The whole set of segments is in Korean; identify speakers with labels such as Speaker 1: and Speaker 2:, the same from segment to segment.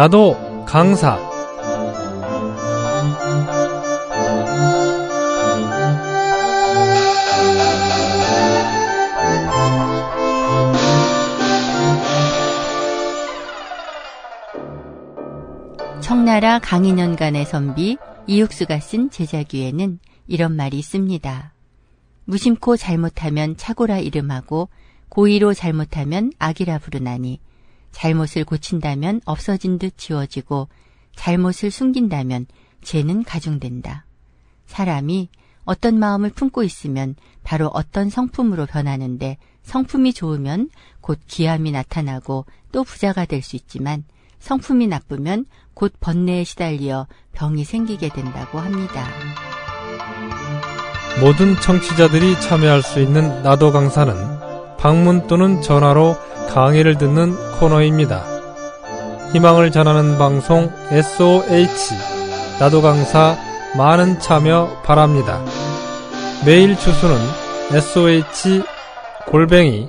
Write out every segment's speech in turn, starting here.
Speaker 1: 나도 강사
Speaker 2: 청나라 강인연간의 선비 이육수가 쓴 제자규에는 이런 말이 있습니다. 무심코 잘못하면 차고라 이름하고 고의로 잘못하면 악이라 부르나니 잘못을 고친다면 없어진 듯 지워지고 잘못을 숨긴다면 죄는 가중된다. 사람이 어떤 마음을 품고 있으면 바로 어떤 성품으로 변하는데 성품이 좋으면 곧 기함이 나타나고 또 부자가 될 수 있지만 성품이 나쁘면 곧 번뇌에 시달려 병이 생기게 된다고 합니다.
Speaker 1: 모든 청취자들이 참여할 수 있는 나도 강사는 방문 또는 전화로 강의를 듣는 코너입니다. 희망을 전하는 방송 SOH 나도 강사 많은 참여 바랍니다. 메일 주소는 SOH 골뱅이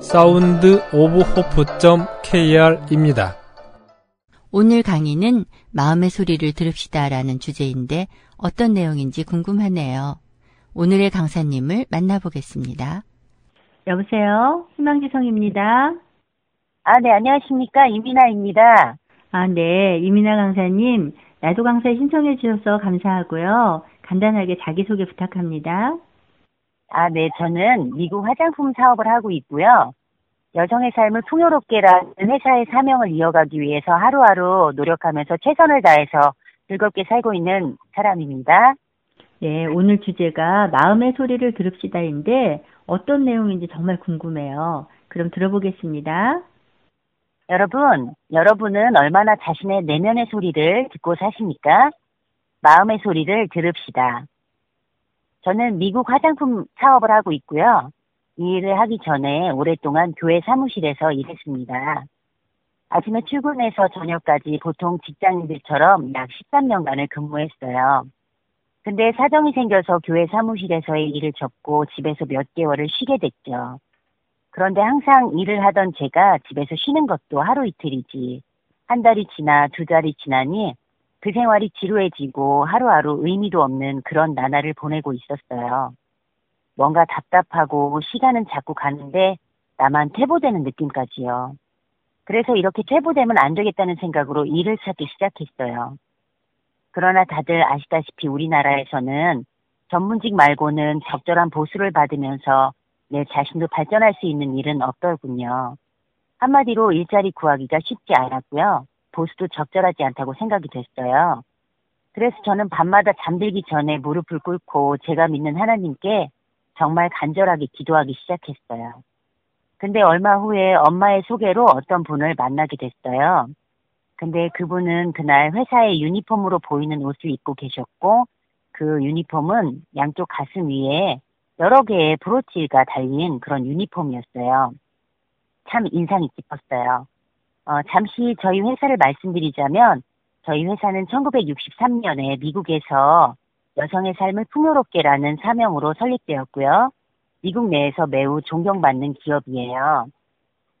Speaker 1: 사운드 오브 호프.kr입니다.
Speaker 2: 오늘 강의는 마음의 소리를 들읍시다라는 주제인데 어떤 내용인지 궁금하네요. 오늘의 강사님을 만나보겠습니다.
Speaker 3: 여보세요? 희망지성입니다.
Speaker 4: 아, 네, 안녕하십니까. 이민아입니다.
Speaker 3: 아, 네. 이민아 강사님, 나도 강사에 신청해 주셔서 감사하고요. 간단하게 자기소개 부탁합니다.
Speaker 4: 아, 네, 저는 미국 화장품 사업을 하고 있고요. 여성의 삶을 풍요롭게라는 회사의 사명을 이어가기 위해서 하루하루 노력하면서 최선을 다해서 즐겁게 살고 있는 사람입니다.
Speaker 3: 네, 오늘 주제가 마음의 소리를 들읍시다인데 어떤 내용인지 정말 궁금해요. 그럼 들어보겠습니다.
Speaker 4: 여러분, 여러분은 얼마나 자신의 내면의 소리를 듣고 사십니까? 마음의 소리를 들읍시다. 저는 미국 화장품 사업을 하고 있고요. 이 일을 하기 전에 오랫동안 교회 사무실에서 일했습니다. 아침에 출근해서 저녁까지 보통 직장인들처럼 약 13년간을 근무했어요. 근데 사정이 생겨서 교회 사무실에서의 일을 접고 집에서 몇 개월을 쉬게 됐죠. 그런데 항상 일을 하던 제가 집에서 쉬는 것도 하루 이틀이지. 한 달이 지나 두 달이 지나니 그 생활이 지루해지고 하루하루 의미도 없는 그런 나날을 보내고 있었어요. 뭔가 답답하고 시간은 자꾸 가는데 나만 퇴보되는 느낌까지요. 그래서 이렇게 퇴보되면 안 되겠다는 생각으로 일을 찾기 시작했어요. 그러나 다들 아시다시피 우리나라에서는 전문직 말고는 적절한 보수를 받으면서 내 자신도 발전할 수 있는 일은 없더군요. 한마디로 일자리 구하기가 쉽지 않았고요. 보수도 적절하지 않다고 생각이 됐어요. 그래서 저는 밤마다 잠들기 전에 무릎을 꿇고 제가 믿는 하나님께 정말 간절하게 기도하기 시작했어요. 근데 얼마 후에 엄마의 소개로 어떤 분을 만나게 됐어요. 근데 그분은 그날 회사의 유니폼으로 보이는 옷을 입고 계셨고 그 유니폼은 양쪽 가슴 위에 여러 개의 브로치가 달린 그런 유니폼이었어요. 참 인상이 깊었어요. 어, 잠시 저희 회사를 말씀드리자면 저희 회사는 1963년에 미국에서 여성의 삶을 풍요롭게라는 사명으로 설립되었고요. 미국 내에서 매우 존경받는 기업이에요.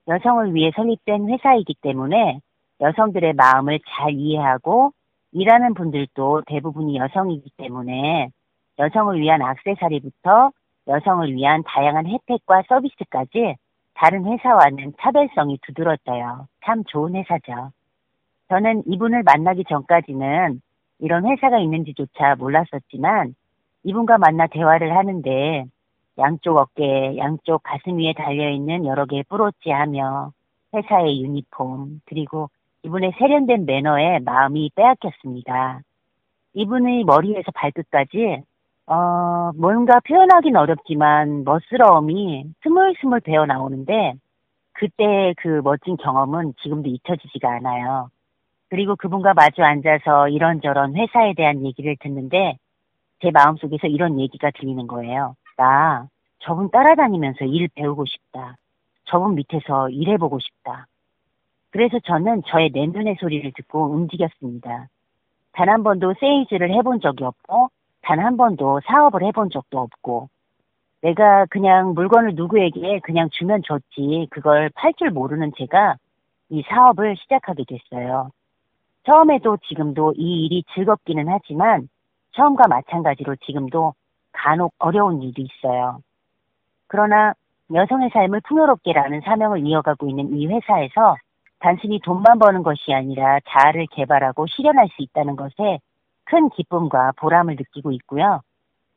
Speaker 4: 여성을 위해 설립된 회사이기 때문에 여성들의 마음을 잘 이해하고 일하는 분들도 대부분이 여성이기 때문에 여성을 위한 악세사리부터 여성을 위한 다양한 혜택과 서비스까지 다른 회사와는 차별성이 두드러져요. 참 좋은 회사죠. 저는 이분을 만나기 전까지는 이런 회사가 있는지조차 몰랐었지만 이분과 만나 대화를 하는데 양쪽 어깨, 양쪽 가슴 위에 달려있는 여러 개의 브로치 하며 회사의 유니폼, 그리고 이분의 세련된 매너에 마음이 빼앗겼습니다. 이분의 머리에서 발끝까지 어, 뭔가 표현하긴 어렵지만 멋스러움이 스물스물 배어 나오는데 그때 그 멋진 경험은 지금도 잊혀지지가 않아요. 그리고 그분과 마주 앉아서 이런저런 회사에 대한 얘기를 듣는데 제 마음속에서 이런 얘기가 들리는 거예요. 나 저분 따라다니면서 일 배우고 싶다. 저분 밑에서 일해보고 싶다. 그래서 저는 저의 내면의 소리를 듣고 움직였습니다. 단 한 번도 세일즈를 해본 적이 없고 단 한 번도 사업을 해본 적도 없고 내가 그냥 물건을 누구에게 그냥 주면 좋지 그걸 팔 줄 모르는 제가 이 사업을 시작하게 됐어요. 처음에도 지금도 이 일이 즐겁기는 하지만 처음과 마찬가지로 지금도 간혹 어려운 일이 있어요. 그러나 여성의 삶을 풍요롭게라는 사명을 이어가고 있는 이 회사에서 단순히 돈만 버는 것이 아니라 자아를 개발하고 실현할 수 있다는 것에 큰 기쁨과 보람을 느끼고 있고요.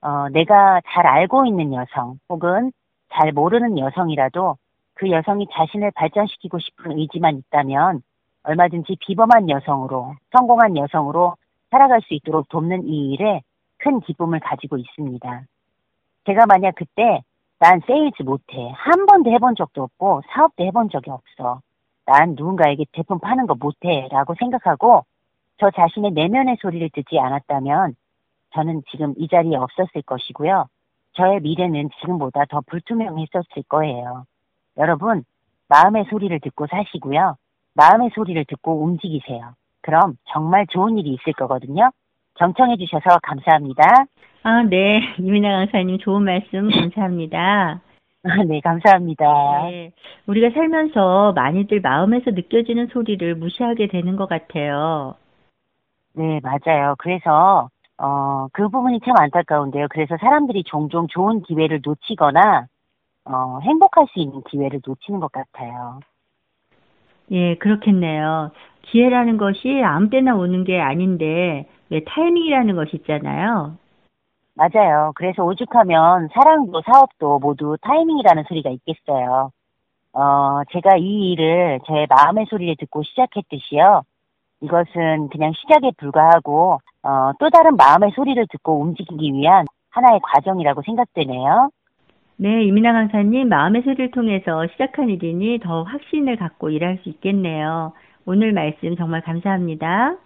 Speaker 4: 어, 내가 잘 알고 있는 여성 혹은 잘 모르는 여성이라도 그 여성이 자신을 발전시키고 싶은 의지만 있다면 얼마든지 비범한 여성으로 성공한 여성으로 살아갈 수 있도록 돕는 이 일에 큰 기쁨을 가지고 있습니다. 제가 만약 그때 난 세일즈 못해. 한 번도 해본 적도 없고 사업도 해본 적이 없어. 난 누군가에게 제품 파는 거 못해. 라고 생각하고 저 자신의 내면의 소리를 듣지 않았다면 저는 지금 이 자리에 없었을 것이고요. 저의 미래는 지금보다 더 불투명했었을 거예요. 여러분, 마음의 소리를 듣고 사시고요. 마음의 소리를 듣고 움직이세요. 그럼 정말 좋은 일이 있을 거거든요. 경청해 주셔서 감사합니다.
Speaker 3: 아, 네. 이민아 강사님 좋은 말씀 감사합니다.
Speaker 4: 네, 감사합니다.
Speaker 3: 네. 우리가 살면서 많이들 마음에서 느껴지는 소리를 무시하게 되는 것 같아요.
Speaker 4: 네, 맞아요. 그래서, 어, 그 부분이 참 안타까운데요. 그래서 사람들이 종종 좋은 기회를 놓치거나, 어, 행복할 수 있는 기회를 놓치는 것 같아요.
Speaker 3: 예, 그렇겠네요. 기회라는 것이 아무 때나 오는 게 아닌데, 왜 타이밍이라는 것이 있잖아요.
Speaker 4: 맞아요. 그래서 오죽하면 사랑도 사업도 모두 타이밍이라는 소리가 있겠어요. 어, 제가 이 일을 제 마음의 소리를 듣고 시작했듯이요. 이것은 그냥 시작에 불과하고, 어, 또 다른 마음의 소리를 듣고 움직이기 위한 하나의 과정이라고 생각되네요.
Speaker 3: 네, 이민아 강사님, 마음의 소리를 통해서 시작한 일이니 더 확신을 갖고 일할 수 있겠네요. 오늘 말씀 정말 감사합니다.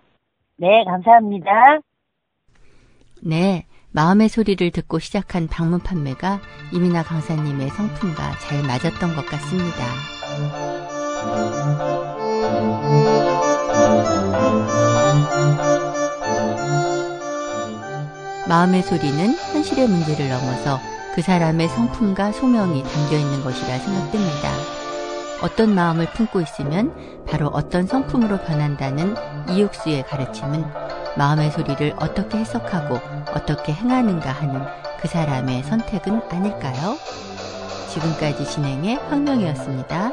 Speaker 4: 네, 감사합니다.
Speaker 2: 네, 마음의 소리를 듣고 시작한 방문 판매가 이민아 강사님의 성품과 잘 맞았던 것 같습니다. 마음의 소리는 현실의 문제를 넘어서 그 사람의 성품과 소명이 담겨 있는 것이라 생각됩니다. 어떤 마음을 품고 있으면 바로 어떤 성품으로 변한다는 이육수의 가르침은 마음의 소리를 어떻게 해석하고 어떻게 행하는가 하는 그 사람의 선택은 아닐까요? 지금까지 진행의 황명이었습니다.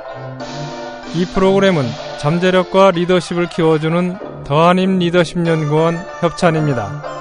Speaker 1: 이 프로그램은 잠재력과 리더십을 키워주는 더한임 리더십 연구원 협찬입니다.